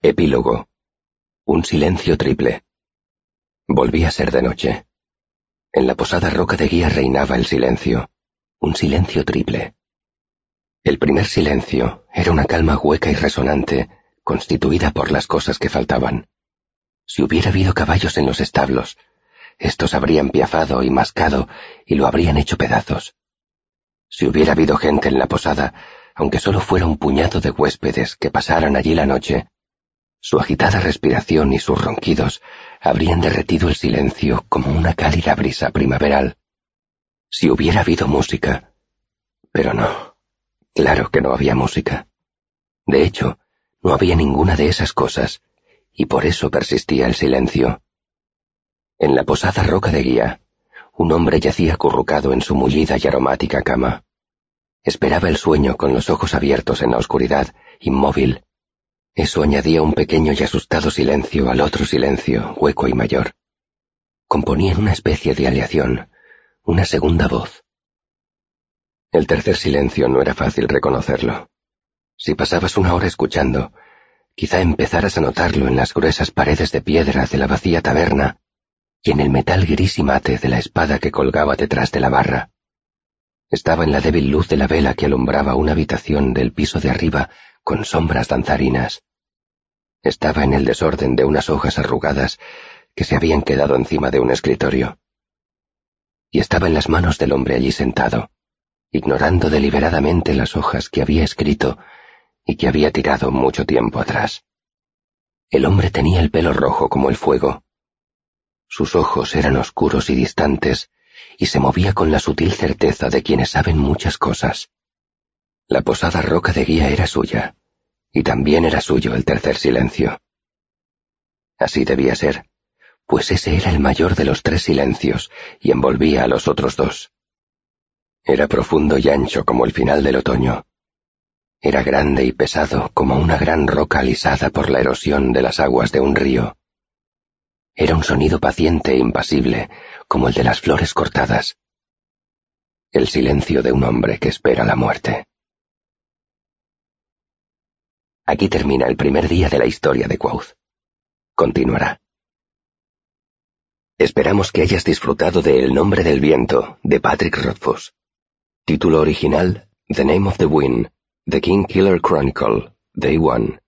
Epílogo. Un silencio triple. Volvía a ser de noche. En la posada roca de guía reinaba el silencio. Un silencio triple. El primer silencio era una calma hueca y resonante, constituida por las cosas que faltaban. Si hubiera habido caballos en los establos, estos habrían piafado y mascado y lo habrían hecho pedazos. Si hubiera habido gente en la posada, aunque solo fuera un puñado de huéspedes que pasaran allí la noche, su agitada respiración y sus ronquidos habrían derretido el silencio como una cálida brisa primaveral. Si hubiera habido música. Pero no. Claro que no había música. De hecho, no había ninguna de esas cosas, y por eso persistía el silencio. En la posada roca de guía, un hombre yacía acurrucado en su mullida y aromática cama. Esperaba el sueño con los ojos abiertos en la oscuridad, inmóvil. Eso añadía un pequeño y asustado silencio al otro silencio, hueco y mayor. Componían una especie de aleación, una segunda voz. El tercer silencio no era fácil reconocerlo. Si pasabas una hora escuchando, quizá empezaras a notarlo en las gruesas paredes de piedra de la vacía taberna y en el metal gris y mate de la espada que colgaba detrás de la barra. Estaba en la débil luz de la vela que alumbraba una habitación del piso de arriba con sombras danzarinas. Estaba en el desorden de unas hojas arrugadas que se habían quedado encima de un escritorio. Y estaba en las manos del hombre allí sentado, ignorando deliberadamente las hojas que había escrito y que había tirado mucho tiempo atrás. El hombre tenía el pelo rojo como el fuego, sus ojos eran oscuros y distantes, y se movía con la sutil certeza de quienes saben muchas cosas. La posada roca de guía era suya, y también era suyo el tercer silencio. Así debía ser, pues ese era el mayor de los tres silencios y envolvía a los otros dos. Era profundo y ancho como el final del otoño. Era grande y pesado como una gran roca alisada por la erosión de las aguas de un río. Era un sonido paciente e impasible, como el de las flores cortadas. El silencio de un hombre que espera la muerte. Aquí termina el primer día de la historia de Quoth. Continuará. Esperamos que hayas disfrutado de El nombre del viento, de Patrick Rothfuss. Título original, The Name of the Wind, The King Killer Chronicle, Day One.